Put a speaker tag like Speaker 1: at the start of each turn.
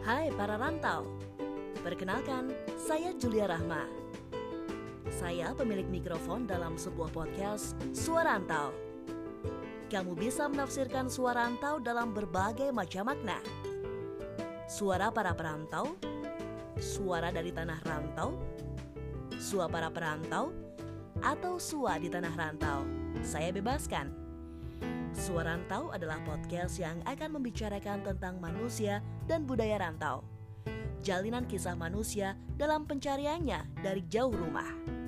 Speaker 1: Hai para rantau, perkenalkan saya Julia Rahma. Saya pemilik mikrofon dalam sebuah podcast Suara Rantau. Kamu bisa menafsirkan suara rantau dalam berbagai macam makna. Suara para perantau, suara dari tanah rantau, suara para perantau, atau sua di tanah rantau. Saya bebaskan. Suara Rantau adalah podcast yang akan membicarakan tentang manusia dan budaya rantau. Jalinan kisah manusia dalam pencariannya dari jauh rumah.